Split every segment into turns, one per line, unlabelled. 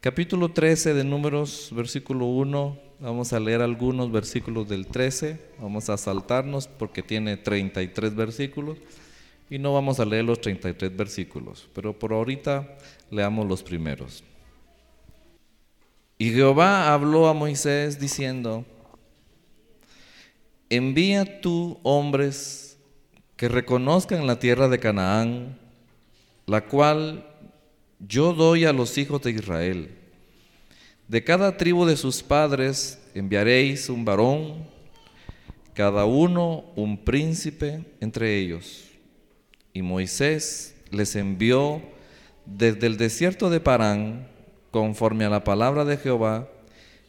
Capítulo 13 de Números, versículo 1. Vamos a leer algunos versículos del 13. Vamos a saltarnos porque tiene 33 versículos. Y no vamos a leer los 33 versículos. Pero por ahorita leamos los primeros. Y Jehová habló a Moisés diciendo, envía tú hombres que reconozcan la tierra de Canaán, la cual yo doy a los hijos de Israel. De cada tribu de sus padres enviaréis un varón, cada uno un príncipe entre ellos. Y Moisés les envió desde el desierto de Parán, conforme a la palabra de Jehová,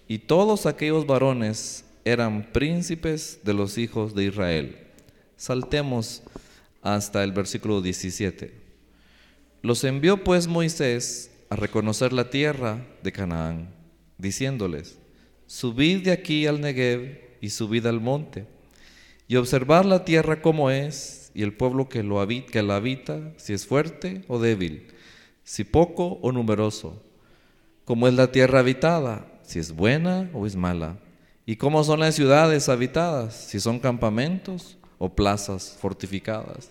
y todos aquellos varones eran príncipes de los hijos de Israel. Saltemos hasta el versículo 17. Los envió pues Moisés a reconocer la tierra de Canaán, diciéndoles, subid de aquí al Negev y subid al monte, y observar la tierra como es, y el pueblo que, que la habita, si es fuerte o débil, si poco o numeroso cómo es la tierra habitada, si es buena o es mala, y cómo son las ciudades habitadas, si son campamentos o plazas fortificadas,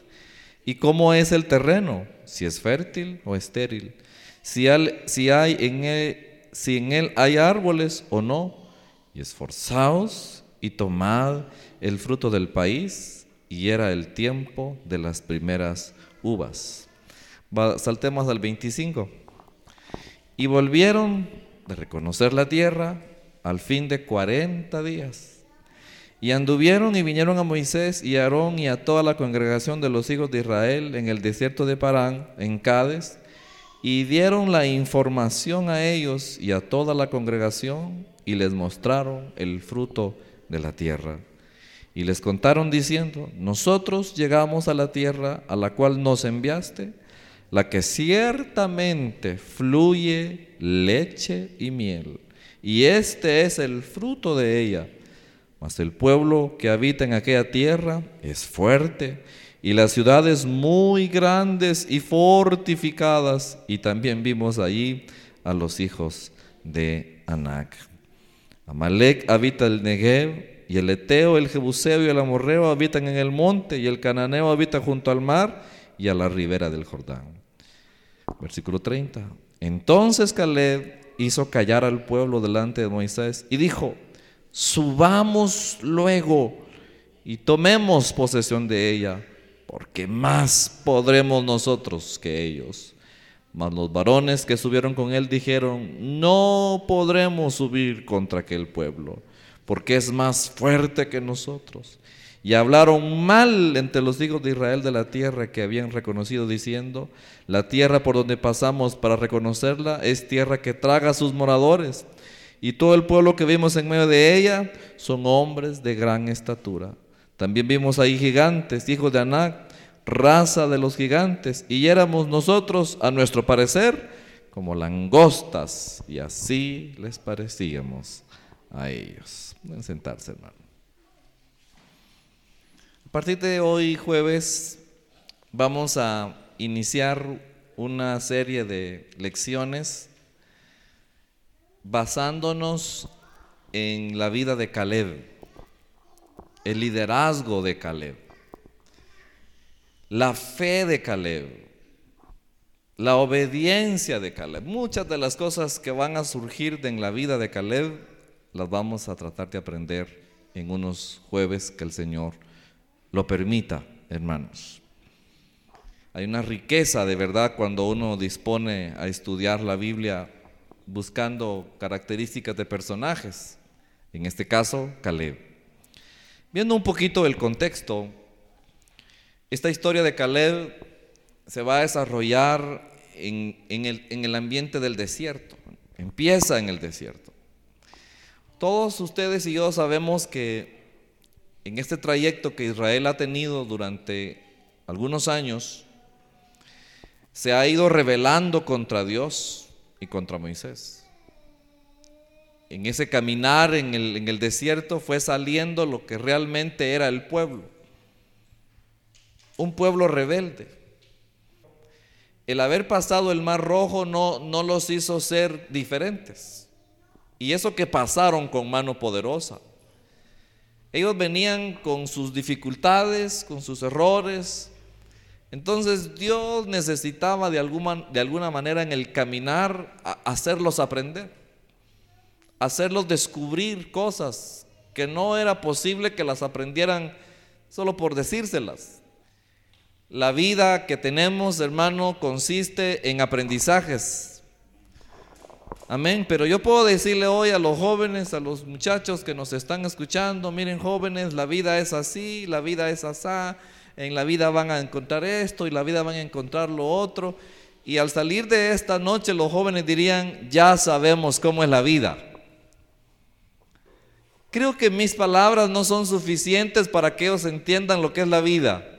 y cómo es el terreno, si es fértil o estéril, si, hay en él, si en él hay árboles o no, y esforzaos y tomad el fruto del país, y era el tiempo de las primeras uvas. saltemos al 25. Y volvieron de reconocer la tierra al fin de cuarenta días. Y anduvieron y vinieron a Moisés y a Aarón y a toda la congregación de los hijos de Israel en el desierto de Parán, en Cádiz, y dieron la información a ellos y a toda la congregación y les mostraron el fruto de la tierra. Y les contaron diciendo, nosotros llegamos a la tierra a la cual nos enviaste la que ciertamente fluye leche y miel, y este es el fruto de ella. Mas el pueblo que habita en aquella tierra es fuerte, y las ciudades muy grandes y fortificadas, y también vimos allí a los hijos de Anac. Amalek habita el Negev, y el Eteo, el Jebuseo y el Amorreo habitan en el monte, y el Cananeo habita junto al mar y a la ribera del Jordán. Versículo 30. Entonces Caleb hizo callar al pueblo delante de Moisés y dijo, subamos luego y tomemos posesión de ella, porque más podremos nosotros que ellos. Mas los varones que subieron con él dijeron, no podremos subir contra aquel pueblo, porque es más fuerte que nosotros y hablaron mal entre los hijos de Israel de la tierra que habían reconocido, diciendo, la tierra por donde pasamos para reconocerla es tierra que traga a sus moradores, y todo el pueblo que vimos en medio de ella son hombres de gran estatura. También vimos ahí gigantes, hijos de Anac, raza de los gigantes, y éramos nosotros, a nuestro parecer, como langostas, y así les parecíamos a ellos. Pueden sentarse, hermano. A partir de hoy, jueves, vamos a iniciar una serie de lecciones basándonos en la vida de Caleb, el liderazgo de Caleb, la fe de Caleb, la obediencia de Caleb. Muchas de las cosas que van a surgir en la vida de Caleb las vamos a tratar de aprender en unos jueves que el Señor lo permita, hermanos. Hay una riqueza de verdad cuando uno dispone a estudiar la Biblia buscando características de personajes, en este caso Caleb. Viendo un poquito el contexto, esta historia de Caleb se va a desarrollar en, el, el ambiente del desierto, empieza en el desierto. Todos ustedes y yo sabemos que en este trayecto que Israel ha tenido durante algunos años, se ha ido rebelando contra Dios y contra Moisés. En ese caminar en el, en el desierto fue saliendo lo que realmente era el pueblo. Un pueblo rebelde. el haber pasado el mar rojo no, no los hizo ser diferentes. Y eso que pasaron con mano poderosa. Ellos venían con sus dificultades, con sus errores. Entonces Dios necesitaba de alguna, de alguna manera en el caminar hacerlos aprender, hacerlos descubrir cosas que no era posible que las aprendieran solo por decírselas. La vida que tenemos, hermano, consiste en aprendizajes. Amén. Pero yo puedo decirle hoy a los jóvenes, a los muchachos que nos están escuchando, miren jóvenes, la vida es así, la vida es asá, en la vida van a encontrar esto y la vida van a encontrar lo otro. Y al salir de esta noche los jóvenes dirían, ya sabemos cómo es la vida. Creo que mis palabras no son suficientes para que ellos entiendan lo que es la vida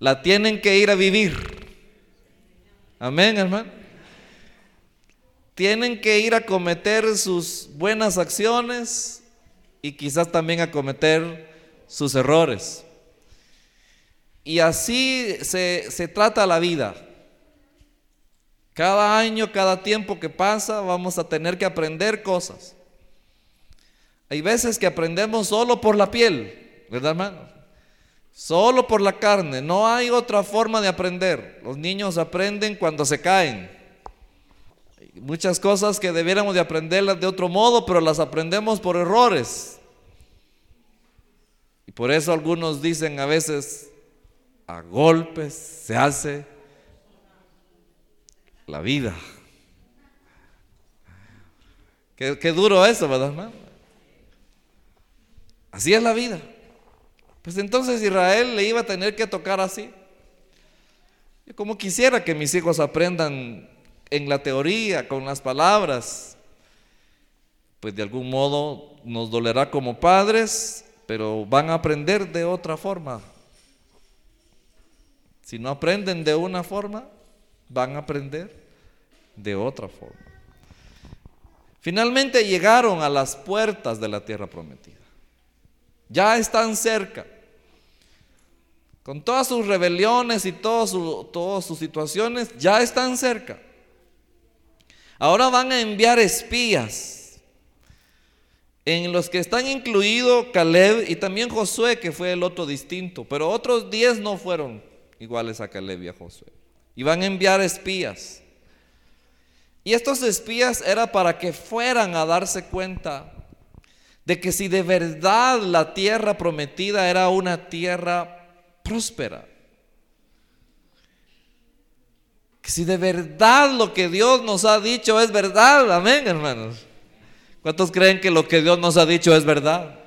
la tienen que ir a vivir. Amén, hermano. Tienen que ir a cometer sus buenas acciones y quizás también a cometer sus errores. Y así se, se trata la vida. Cada año, cada tiempo que pasa, vamos a tener que aprender cosas. Hay veces que aprendemos solo por la piel, ¿verdad, hermano? Solo por la carne. No hay otra forma de aprender. Los niños aprenden cuando se caen. muchas cosas que debiéramos de aprenderlas de otro modo, pero las aprendemos por errores. Y por eso algunos dicen a veces, a golpes se hace la vida. Qué, duro eso, ¿verdad, hermano? Así es la vida. Pues entonces Israel le iba a tener que tocar así. Yo como quisiera que mis hijos aprendan en la teoría, con las palabras, pues de algún modo nos dolerá como padres, pero van a aprender de otra forma. Si no aprenden de una forma, van a aprender de otra forma. Finalmente llegaron a las puertas de la tierra prometida. Ya están cerca. Con todas sus rebeliones y todas sus situaciones, ya están cerca. Ahora van a enviar espías, en los que están incluidos Caleb y también Josué, que fue el otro distinto, pero otros diez no fueron iguales a Caleb y a Josué. Y a enviar espías. Y estos espías era para que fueran a darse cuenta de que si de verdad la tierra prometida era una tierra próspera, que si de verdad lo que Dios nos ha dicho es verdad, amén hermanos. ¿Cuántos creen que lo que Dios nos ha dicho es verdad?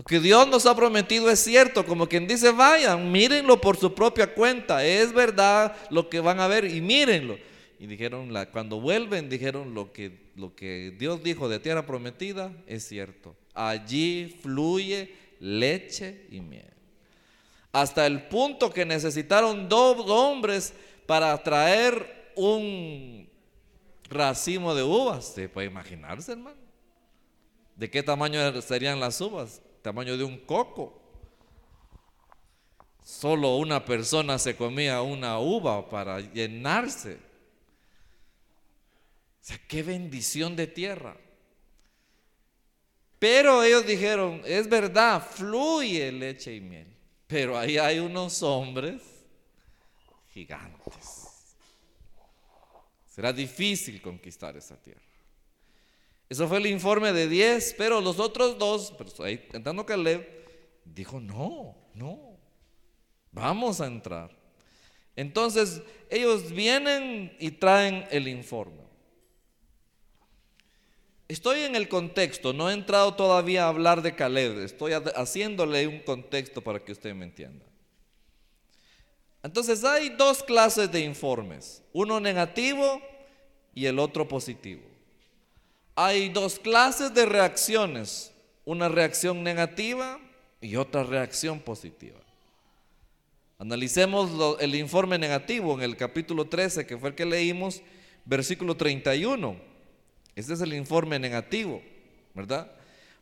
Lo que Dios nos ha prometido es cierto, como quien dice, vayan, mírenlo por su propia cuenta, es verdad lo que van a ver y mírenlo. Y dijeron, cuando vuelven, dijeron lo que, lo que Dios dijo de tierra prometida es cierto. Allí fluye leche y miel. Hasta el punto que necesitaron dos hombres para traer un racimo de uvas. ¿Se puede imaginarse, hermano? ¿De qué tamaño serían las uvas? Tamaño de un coco. Solo una persona se comía una uva para llenarse. O sea, qué bendición de tierra. Pero ellos dijeron, es verdad, fluye leche y miel. Pero ahí hay unos hombres gigantes. Será difícil conquistar esa tierra. Eso fue el informe de 10, pero los otros dos, pero ahí entrando Caleb, dijo, no, no, vamos a entrar. Entonces ellos vienen y traen el informe. Estoy en el contexto, no he entrado todavía a hablar de Caleb, estoy haciéndole un contexto para que usted me entienda. Entonces hay dos clases de informes, uno negativo y el otro positivo. Hay dos clases de reacciones, una reacción negativa y otra reacción positiva. Analicemos el informe negativo en el capítulo 13, que fue el que leímos, versículo 31. Este es el informe negativo, ¿verdad?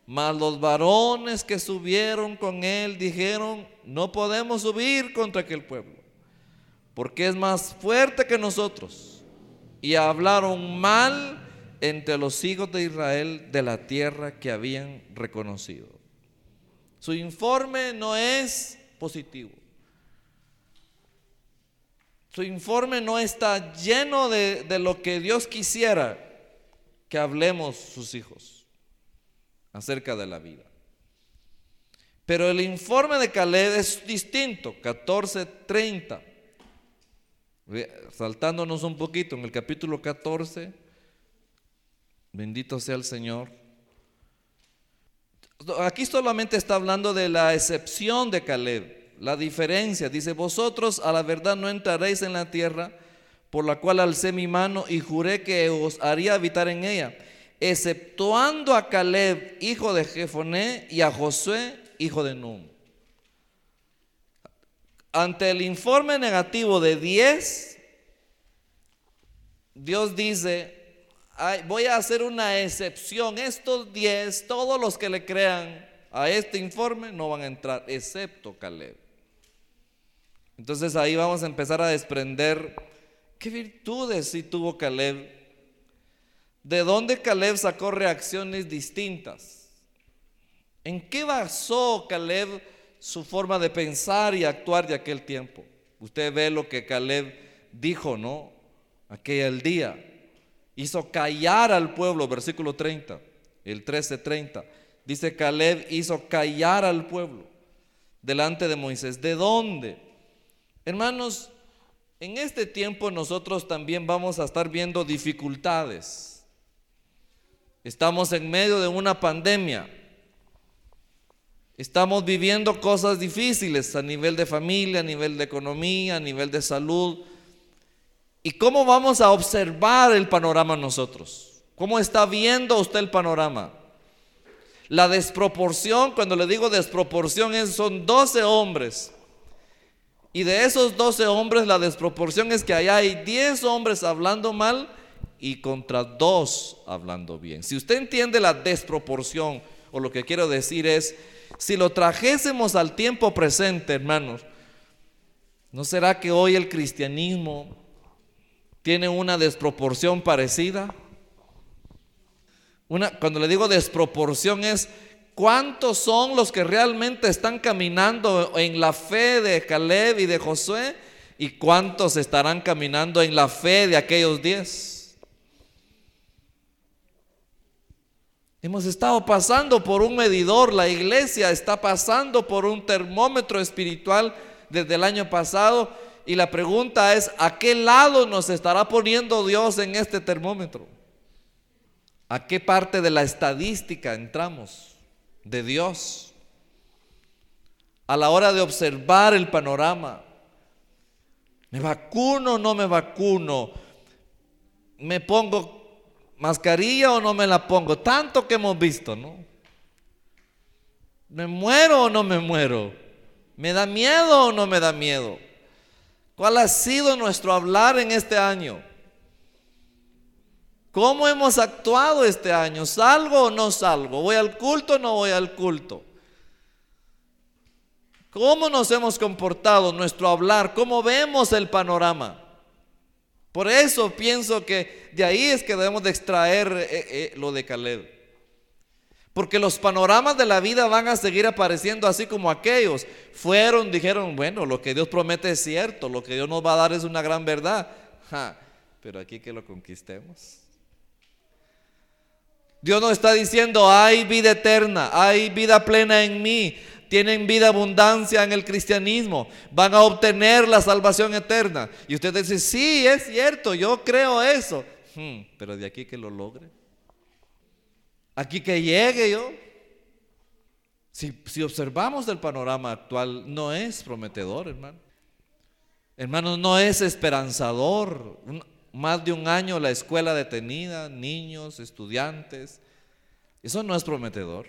Mas los varones que subieron con él dijeron, no podemos subir contra aquel pueblo, porque es más fuerte que nosotros. Y hablaron mal entre los hijos de Israel de la tierra que habían reconocido. Su informe no es positivo. Su informe no está lleno de, de lo que Dios quisiera que hablemos sus hijos acerca de la vida. Pero el informe de Caleb es distinto, 14:30. Saltándonos un poquito en el capítulo 14, bendito sea el Señor. Aquí solamente está hablando de la excepción de Caleb, la diferencia. Dice, vosotros a la verdad no entraréis en la tierra por la cual alcé mi mano y juré que os haría habitar en ella, exceptuando a Caleb, hijo de Jefoné, y a Josué, hijo de Nun. Ante el informe negativo de 10, Dios dice, voy a hacer una excepción. Estos 10, todos los que le crean a este informe no van a entrar, excepto Caleb. Entonces ahí vamos a empezar a desprender qué virtudes sí tuvo Caleb. ¿De dónde Caleb sacó reacciones distintas? ¿En qué basó Caleb su forma de pensar y actuar de aquel tiempo? Usted ve lo que Caleb dijo, ¿no? Aquel día. Hizo callar al pueblo, versículo 30, el 13:30. Dice Caleb hizo callar al pueblo delante de Moisés. ¿De dónde? Hermanos, en este tiempo nosotros también vamos a estar viendo dificultades. Estamos en medio de una pandemia. Estamos viviendo cosas difíciles a nivel de familia, a nivel de economía, a nivel de salud. ¿Y cómo vamos a observar el panorama nosotros? ¿Cómo está viendo usted el panorama? La desproporción, cuando le digo desproporción, es, son 12 hombres y de esos 12 hombres la desproporción es que allá hay 10 hombres hablando mal y contra dos hablando bien. Si usted entiende la desproporción o lo que quiero decir es, si lo trajésemos al tiempo presente, hermanos, ¿no será que hoy el cristianismo tiene una desproporción parecida? Una, cuando le digo desproporción es ¿Cuántos son los que realmente están caminando en la fe de Caleb y de Josué? ¿Y cuántos estarán caminando en la fe de aquellos diez? Hemos estado pasando por un medidor, la iglesia está pasando por un termómetro espiritual desde el año pasado y la pregunta es, ¿a qué lado nos estará poniendo Dios en este termómetro? ¿A qué parte de la estadística entramos? de Dios. A la hora de observar el panorama, ¿me vacuno o no me vacuno? ¿Me pongo mascarilla o no me la pongo? Tanto que hemos visto, ¿no? ¿Me muero o no me muero? ¿Me da miedo o no me da miedo? ¿Cuál ha sido nuestro hablar en este año? ¿Cómo hemos actuado este año? ¿Salgo o no salgo? ¿Voy al culto o no voy al culto? ¿Cómo nos hemos comportado nuestro hablar? ¿Cómo vemos el panorama? Por eso pienso que de ahí es que debemos de extraer eh, eh, lo de Caleb. Porque los panoramas de la vida van a seguir apareciendo así como aquellos. Fueron, dijeron, bueno, lo que Dios promete es cierto, lo que Dios nos va a dar es una gran verdad. pero aquí que lo conquistemos. Dios nos está diciendo, hay vida eterna, hay vida plena en mí, tienen vida abundancia en el cristianismo, van a obtener la salvación eterna. Y usted dice, sí, es cierto, yo creo eso. Hmm, pero de aquí que lo logre. Aquí que llegue yo. Si, si observamos el panorama actual, no es prometedor, hermano. Hermano, no es esperanzador más de un año la escuela detenida, niños, estudiantes. Eso no es prometedor.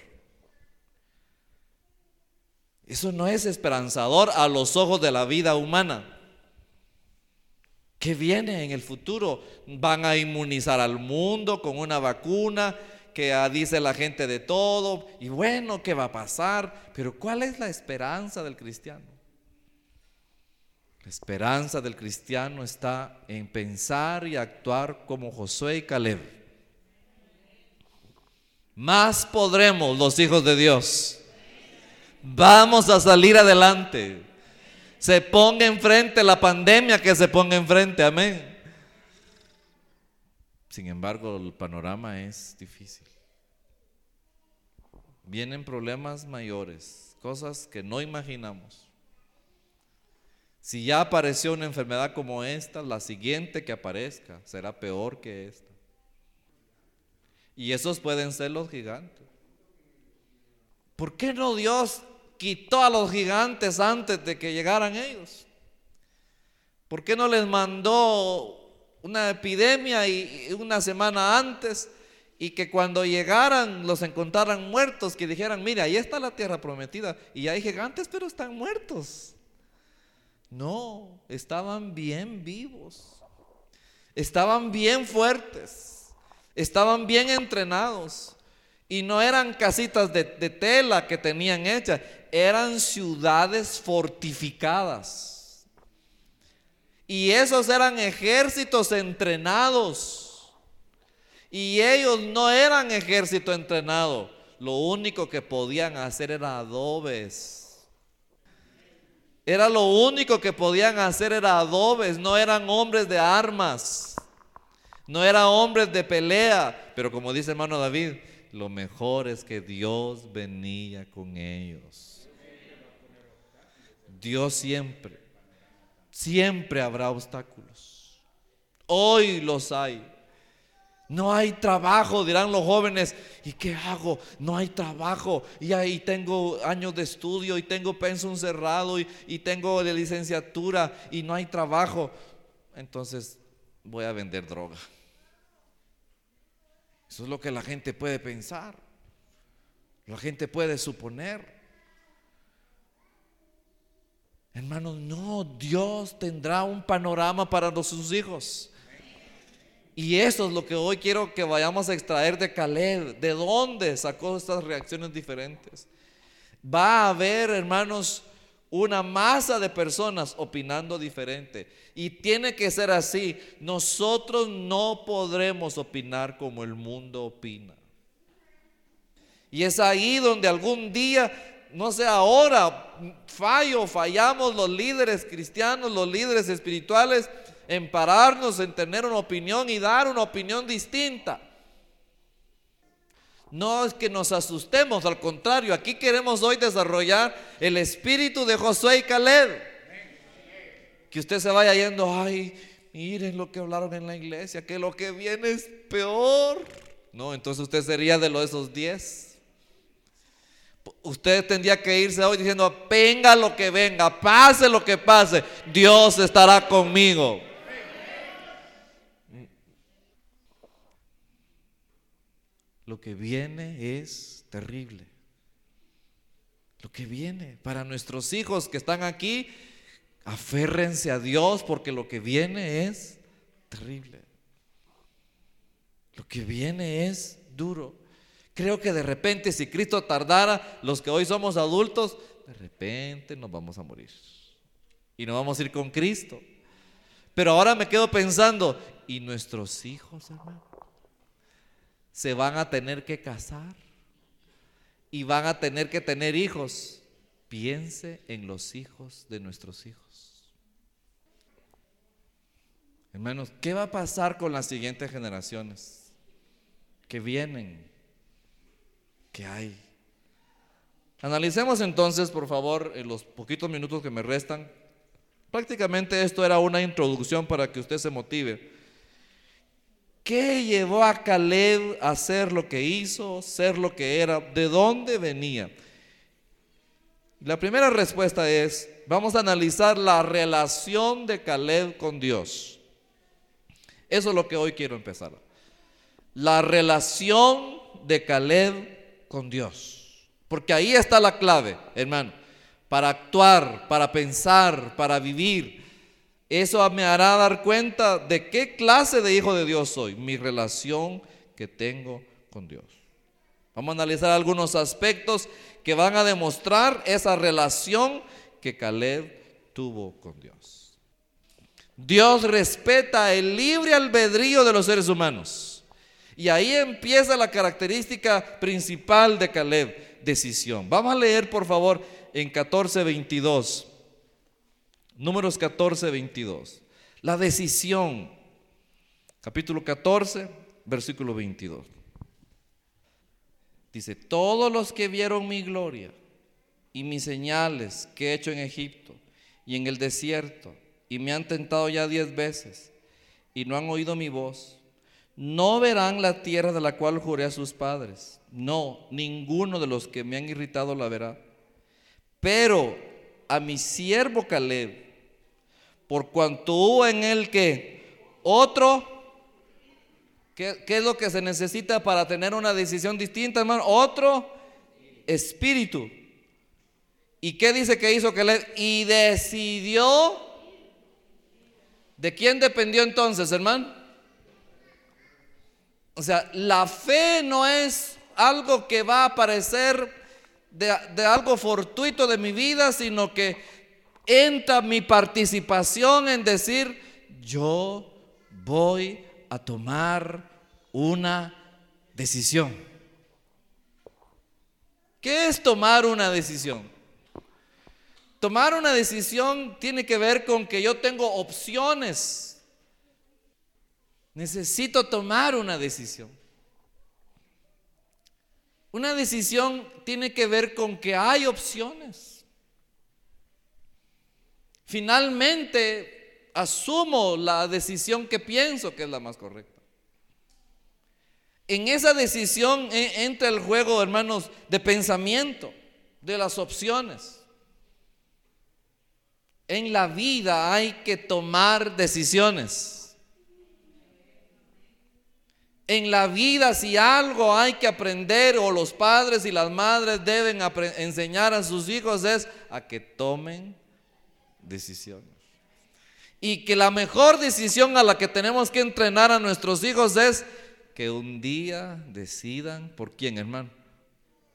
Eso no es esperanzador a los ojos de la vida humana. ¿Qué viene en el futuro? Van a inmunizar al mundo con una vacuna que dice la gente de todo. Y bueno, ¿qué va a pasar? Pero ¿cuál es la esperanza del cristiano? La esperanza del cristiano está en pensar y actuar como Josué y Caleb. Más podremos los hijos de Dios. Vamos a salir adelante. Se ponga enfrente la pandemia que se ponga enfrente. Amén. Sin embargo, el panorama es difícil. Vienen problemas mayores, cosas que no imaginamos. Si ya apareció una enfermedad como esta, la siguiente que aparezca será peor que esta. Y esos pueden ser los gigantes. ¿Por qué no Dios quitó a los gigantes antes de que llegaran ellos? ¿Por qué no les mandó una epidemia y una semana antes y que cuando llegaran los encontraran muertos, que dijeran, mira, ahí está la tierra prometida y hay gigantes, pero están muertos. No, estaban bien vivos, estaban bien fuertes, estaban bien entrenados y no eran casitas de, de tela que tenían hechas, eran ciudades fortificadas. Y esos eran ejércitos entrenados. Y ellos no eran ejército entrenado. Lo único que podían hacer era adobes. Era lo único que podían hacer era adobes. No eran hombres de armas. No eran hombres de pelea. Pero como dice hermano David, lo mejor es que Dios venía con ellos. Dios siempre Siempre habrá obstáculos. Hoy los hay. No hay trabajo, dirán los jóvenes. ¿Y qué hago? No hay trabajo. Y ahí tengo años de estudio y tengo pensum cerrado y, y tengo de licenciatura y no hay trabajo. Entonces voy a vender droga. Eso es lo que la gente puede pensar. La gente puede suponer. Hermanos, no, Dios tendrá un panorama para sus hijos. Y eso es lo que hoy quiero que vayamos a extraer de Caleb. ¿De dónde sacó estas reacciones diferentes? Va a haber, hermanos, una masa de personas opinando diferente. Y tiene que ser así. Nosotros no podremos opinar como el mundo opina. Y es ahí donde algún día no sé, ahora fallo, fallamos los líderes cristianos, los líderes espirituales, en pararnos, en tener una opinión y dar una opinión distinta. No es que nos asustemos, al contrario, aquí queremos hoy desarrollar el espíritu de Josué y Caleb. Que usted se vaya yendo, ay, miren lo que hablaron en la iglesia, que lo que viene es peor. No, entonces usted sería de los esos diez. Usted tendría que irse hoy diciendo, venga lo que venga, pase lo que pase, Dios estará conmigo. Lo que viene es terrible. Lo que viene para nuestros hijos que están aquí, aférrense a Dios porque lo que viene es terrible. Lo que viene es duro. Creo que de repente si Cristo tardara, los que hoy somos adultos, de repente nos vamos a morir. Y no vamos a ir con Cristo. Pero ahora me quedo pensando, ¿y nuestros hijos, hermano? Se van a tener que casar y van a tener que tener hijos. Piense en los hijos de nuestros hijos. Hermanos, ¿qué va a pasar con las siguientes generaciones que vienen? que hay. Analicemos entonces, por favor, en los poquitos minutos que me restan. Prácticamente esto era una introducción para que usted se motive. ¿Qué llevó a Caleb a hacer lo que hizo, ser lo que era? ¿De dónde venía? La primera respuesta es, vamos a analizar la relación de Caleb con Dios. Eso es lo que hoy quiero empezar. La relación de Caleb con Dios. Porque ahí está la clave, hermano, para actuar, para pensar, para vivir. Eso me hará dar cuenta de qué clase de hijo de Dios soy, mi relación que tengo con Dios. Vamos a analizar algunos aspectos que van a demostrar esa relación que Caleb tuvo con Dios. Dios respeta el libre albedrío de los seres humanos. Y ahí empieza la característica principal de Caleb, decisión. Vamos a leer, por favor, en 14:22. Números 14:22. La decisión. Capítulo 14, versículo 22. Dice, todos los que vieron mi gloria y mis señales que he hecho en Egipto y en el desierto, y me han tentado ya diez veces y no han oído mi voz, no verán la tierra de la cual juré a sus padres. No, ninguno de los que me han irritado la verá. Pero a mi siervo Caleb, por cuanto hubo en él que otro, ¿qué, ¿qué, es lo que se necesita para tener una decisión distinta, hermano? Otro espíritu. ¿Y qué dice que hizo Caleb? Y decidió ¿De quién dependió entonces, hermano? O sea, la fe no es algo que va a aparecer de, algo fortuito de mi vida, sino que entra mi participación en decir, yo voy a tomar una decisión. ¿Qué es tomar una decisión? Tomar una decisión tiene que ver con que yo tengo opciones. Necesito tomar una decisión. Una decisión tiene que ver con que hay opciones. Finalmente, asumo la decisión que pienso que es la más correcta. En esa decisión e, entra el juego, hermanos, de pensamiento, de las opciones. En la vida hay que tomar decisiones. En la vida si algo hay que aprender o los padres y las madres deben enseñar a sus hijos es a que tomen decisiones. Y que la mejor decisión a la que tenemos que entrenar a nuestros hijos es que un día decidan por quién, hermano,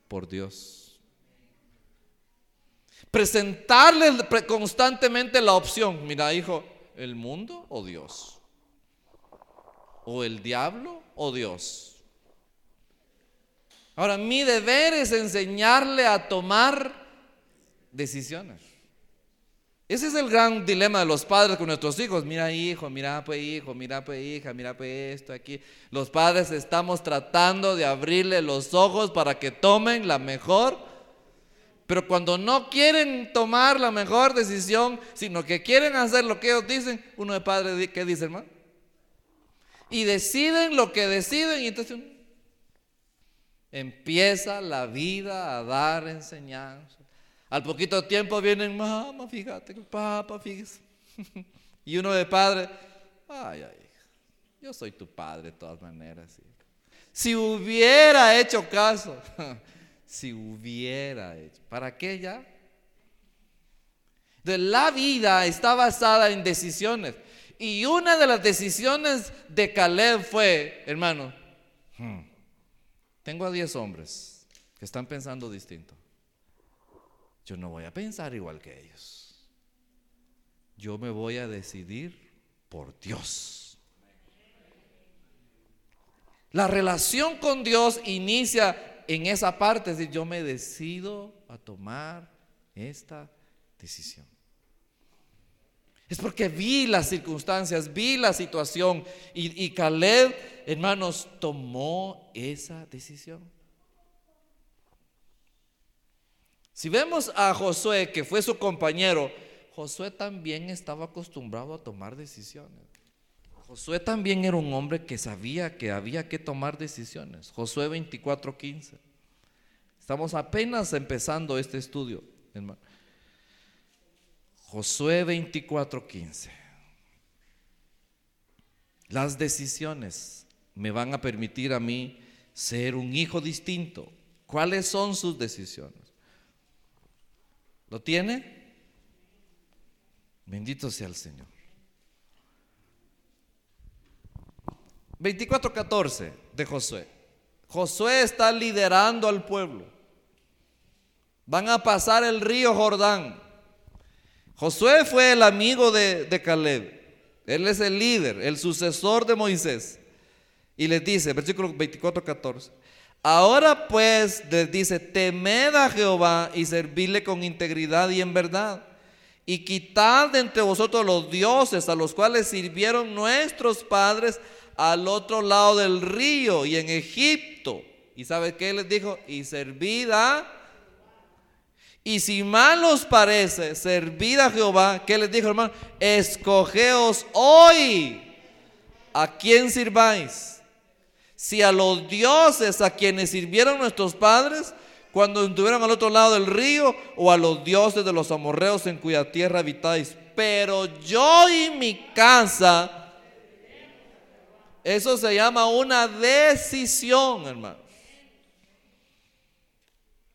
por Dios presentarle constantemente la opción, mira hijo, el mundo o Dios, o el diablo o Dios. Ahora, mi deber es enseñarle a tomar decisiones. Ese es el gran dilema de los padres con nuestros hijos. Mira hijo, mira pues hijo, mira pues hija, mira pues esto aquí. Los padres estamos tratando de abrirle los ojos para que tomen la mejor pero cuando no quieren tomar la mejor decisión, sino que quieren hacer lo que ellos dicen, uno de padre, ¿qué dice hermano? Y deciden lo que deciden y entonces empieza la vida a dar enseñanza. Al poquito tiempo vienen, mamá, fíjate, papá, fíjese. y uno de padre, ay, ay, yo soy tu padre de todas maneras. Si hubiera hecho caso, si hubiera hecho. ¿Para qué ya? De la vida está basada en decisiones. Y una de las decisiones de Caleb fue, hermano, hmm, tengo a 10 hombres que están pensando distinto. Yo no voy a pensar igual que ellos. Yo me voy a decidir por Dios. La relación con Dios inicia en esa parte, es decir, yo me decido a tomar esta decisión. Es porque vi las circunstancias, vi la situación y, y Caleb, hermanos, tomó esa decisión. Si vemos a Josué, que fue su compañero, Josué también estaba acostumbrado a tomar decisiones. Josué también era un hombre que sabía que había que tomar decisiones. Josué 24:15. Estamos apenas empezando este estudio, hermano. Josué 24:15. Las decisiones me van a permitir a mí ser un hijo distinto. ¿Cuáles son sus decisiones? ¿Lo tiene? Bendito sea el Señor. 24:14 de Josué. Josué está liderando al pueblo. Van a pasar el río Jordán. Josué fue el amigo de, de Caleb. Él es el líder, el sucesor de Moisés. Y les dice, versículo 24, 14. Ahora pues les dice, temed a Jehová y servirle con integridad y en verdad. Y quitad de entre vosotros los dioses a los cuales sirvieron nuestros padres al otro lado del río y en Egipto. ¿Y sabe qué les dijo? Y servid a... Y si mal os parece, servid a Jehová. ¿Qué les dijo hermano? Escogeos hoy a quién sirváis. Si a los dioses a quienes sirvieron nuestros padres cuando estuvieron al otro lado del río o a los dioses de los amorreos en cuya tierra habitáis. Pero yo y mi casa, eso se llama una decisión, hermano.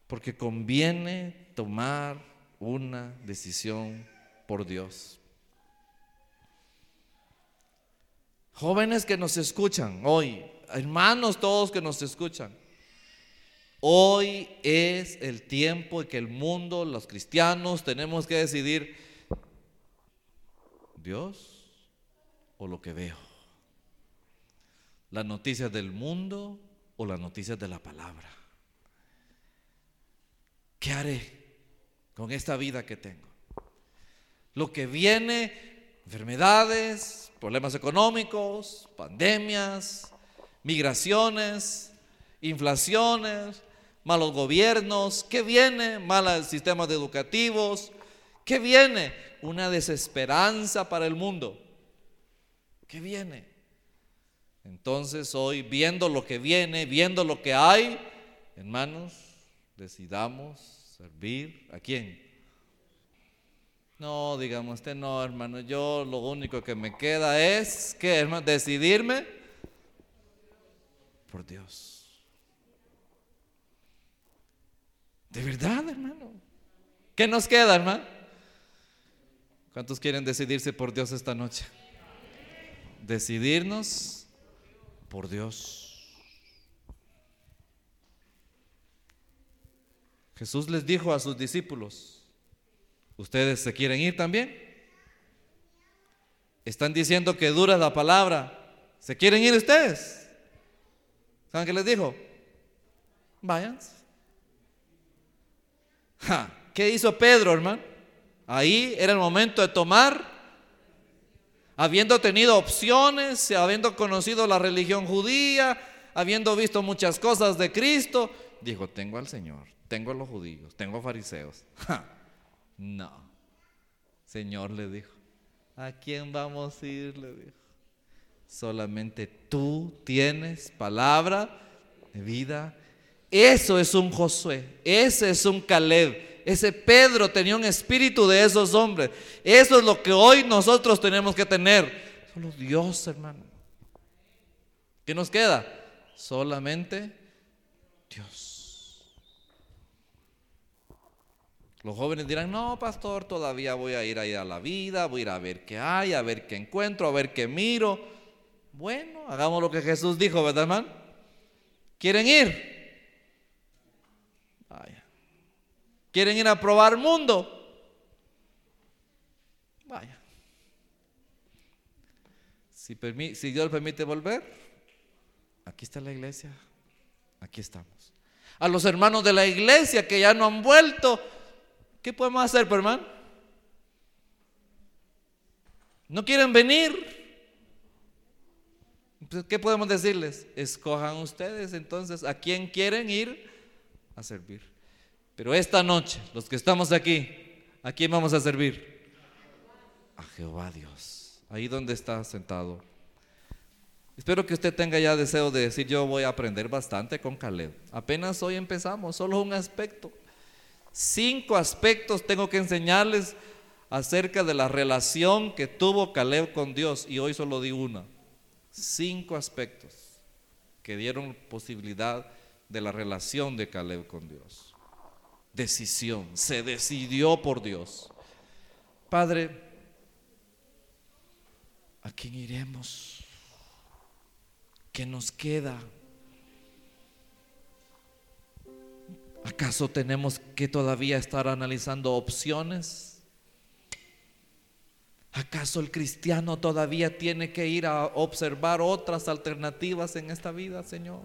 Porque conviene tomar una decisión por Dios. Jóvenes que nos escuchan hoy, hermanos todos que nos escuchan, hoy es el tiempo en que el mundo, los cristianos, tenemos que decidir, Dios o lo que veo, las noticias del mundo o las noticias de la palabra. ¿Qué haré con esta vida que tengo? Lo que viene, enfermedades, problemas económicos, pandemias, migraciones, inflaciones, malos gobiernos, ¿qué viene? Malos sistemas educativos, ¿qué viene? Una desesperanza para el mundo. ¿Qué viene? Entonces hoy, viendo lo que viene, viendo lo que hay, hermanos, decidamos servir a quién. No, digamos, usted no, hermano, yo lo único que me queda es, ¿qué, hermano? Decidirme por Dios. De verdad, hermano. ¿Qué nos queda, hermano? ¿Cuántos quieren decidirse por Dios esta noche? Decidirnos por Dios. Jesús les dijo a sus discípulos, ¿ustedes se quieren ir también? Están diciendo que dura la palabra. ¿Se quieren ir ustedes? ¿Saben qué les dijo? Vayan. ¿Qué hizo Pedro, hermano? Ahí era el momento de tomar, habiendo tenido opciones, habiendo conocido la religión judía, habiendo visto muchas cosas de Cristo, dijo, tengo al Señor, tengo a los judíos, tengo a fariseos. No. Señor le dijo, ¿a quién vamos a ir? Le dijo. Solamente tú tienes palabra de vida. Eso es un Josué, ese es un Caleb, ese Pedro tenía un espíritu de esos hombres. Eso es lo que hoy nosotros tenemos que tener. Solo Dios, hermano. ¿Qué nos queda? Solamente Dios. Los jóvenes dirán, no, pastor, todavía voy a ir ahí a la vida, voy a ir a ver qué hay, a ver qué encuentro, a ver qué miro. Bueno, hagamos lo que Jesús dijo, ¿verdad, hermano? ¿Quieren ir? Vaya. ¿Quieren ir a probar mundo? Vaya. Si, si Dios permite volver, aquí está la iglesia, aquí estamos. A los hermanos de la iglesia que ya no han vuelto, ¿Qué podemos hacer, hermano? ¿No quieren venir? ¿Qué podemos decirles? Escojan ustedes entonces a quién quieren ir a servir. Pero esta noche, los que estamos aquí, ¿a quién vamos a servir? A Jehová Dios. Ahí donde está sentado. Espero que usted tenga ya deseo de decir, yo voy a aprender bastante con Caleb. Apenas hoy empezamos, solo un aspecto. Cinco aspectos tengo que enseñarles acerca de la relación que tuvo Caleb con Dios y hoy solo di una. Cinco aspectos que dieron posibilidad de la relación de Caleb con Dios. Decisión, se decidió por Dios. Padre, ¿a quién iremos? ¿Qué nos queda? ¿Acaso tenemos que todavía estar analizando opciones? ¿Acaso el cristiano todavía tiene que ir a observar otras alternativas en esta vida, Señor?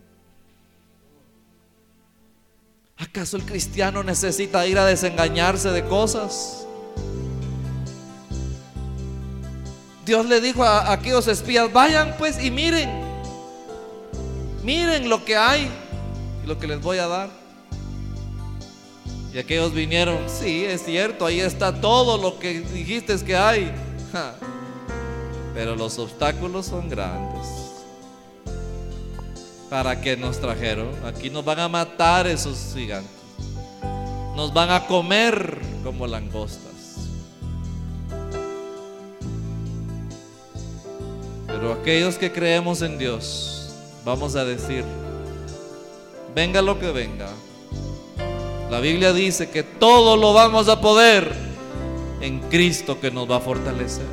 ¿Acaso el cristiano necesita ir a desengañarse de cosas? Dios le dijo a aquellos espías, vayan pues y miren, miren lo que hay y lo que les voy a dar. Y aquellos vinieron, sí, es cierto, ahí está todo lo que dijiste que hay. Pero los obstáculos son grandes. ¿Para qué nos trajeron? Aquí nos van a matar esos gigantes. Nos van a comer como langostas. Pero aquellos que creemos en Dios, vamos a decir, venga lo que venga. La Biblia dice que todo lo vamos a poder en Cristo que nos va a fortalecer.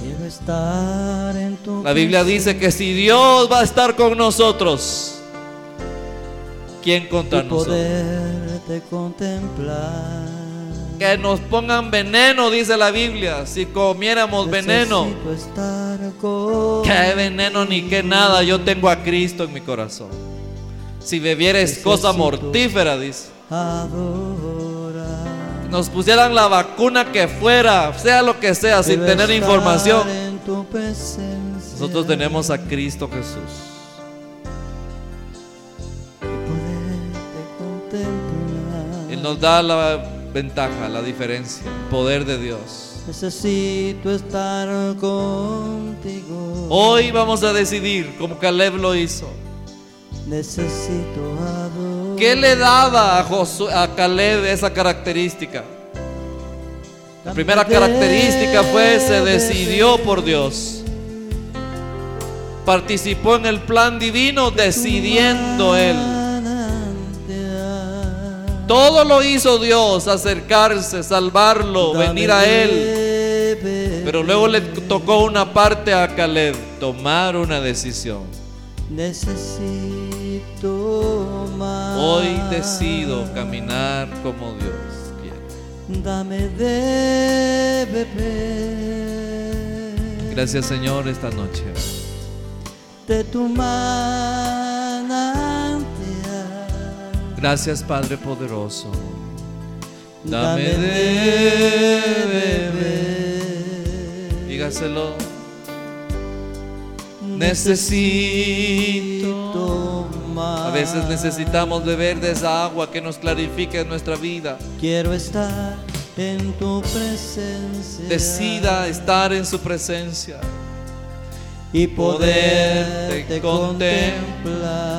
Quiero estar en tu
La Biblia dice que si Dios va a estar con nosotros, ¿quién contra nosotros?
contemplar.
Que nos pongan veneno, dice la Biblia, si comiéramos veneno. Que veneno ni que nada, yo tengo a Cristo en mi corazón. Si bebieres cosa mortífera, dice. Nos pusieran la vacuna que fuera, sea lo que sea, sin tener información. Nosotros tenemos a Cristo Jesús. Él nos da la ventaja, la diferencia, el poder de Dios.
Necesito estar contigo.
Hoy vamos a decidir, como Caleb lo hizo.
Necesito adorar.
¿Qué le daba a, Josué- a Caleb esa característica? La primera característica fue se decidió por Dios. Participó en el plan divino decidiendo él. Todo lo hizo Dios, acercarse, salvarlo, venir a él. Pero luego le tocó una parte a Caleb, tomar una decisión.
Necesito más.
Hoy decido caminar como Dios quiere.
Dame de beber.
Gracias Señor esta noche.
De tu manantial.
Gracias Padre poderoso.
Dame
Dame
de beber.
Dígaselo. Necesito. A veces necesitamos beber de esa agua que nos clarifique nuestra vida.
Quiero estar en tu presencia.
Decida estar en su presencia.
y
contemplar.
contemplar.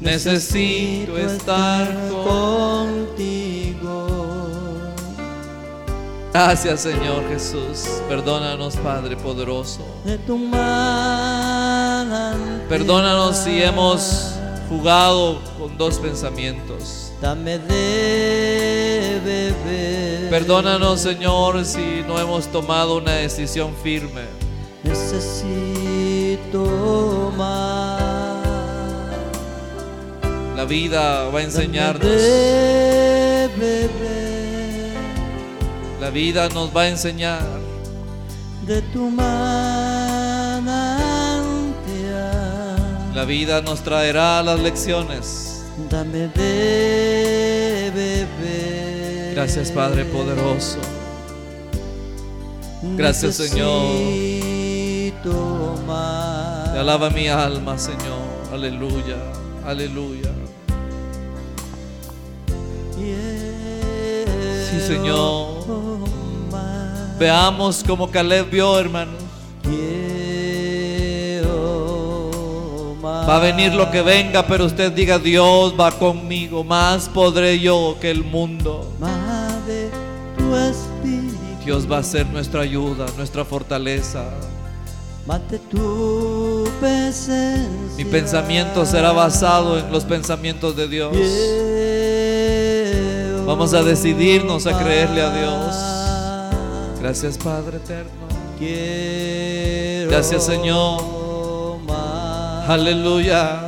Necesito estar
contigo.
Gracias Señor Jesús. Perdónanos Padre poderoso. Perdónanos si hemos jugado con dos pensamientos.
Dame de beber.
Perdónanos Señor si no hemos tomado una decisión firme.
Necesito más.
La vida va a
Dame
enseñarnos.
de beber.
La vida nos va a enseñar.
de tu manantial.
La vida nos traerá las lecciones.
Dame de beber.
Gracias Padre poderoso. Gracias, Señor.
Más.
Te alaba mi alma Señor. Aleluya. Aleluya. Sí, Señor. Veamos como Caleb vio, hermanos. Va a venir lo que venga, pero usted diga, Dios va conmigo. Más podré yo que el mundo. Dios va a ser nuestra ayuda, nuestra fortaleza. Mi pensamiento será basado en los pensamientos de Dios. Vamos a decidirnos a creerle a Dios. Gracias Padre eterno.
Quiero
Gracias, Señor.
más.
Aleluya.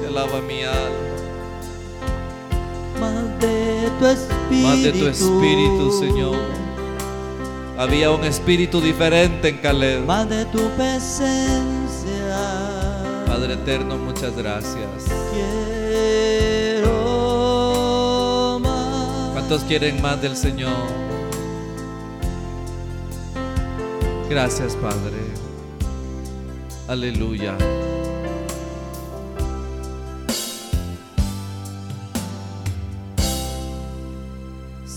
Te alaba mi alma.
Más de tu espíritu.
Más de tu espíritu, Señor. Había un espíritu diferente en Caleb.
Más de tu presencia.
Padre eterno, muchas gracias.
Quiero más.
¿Cuántos quieren más del Señor? Gracias, Padre. Aleluya.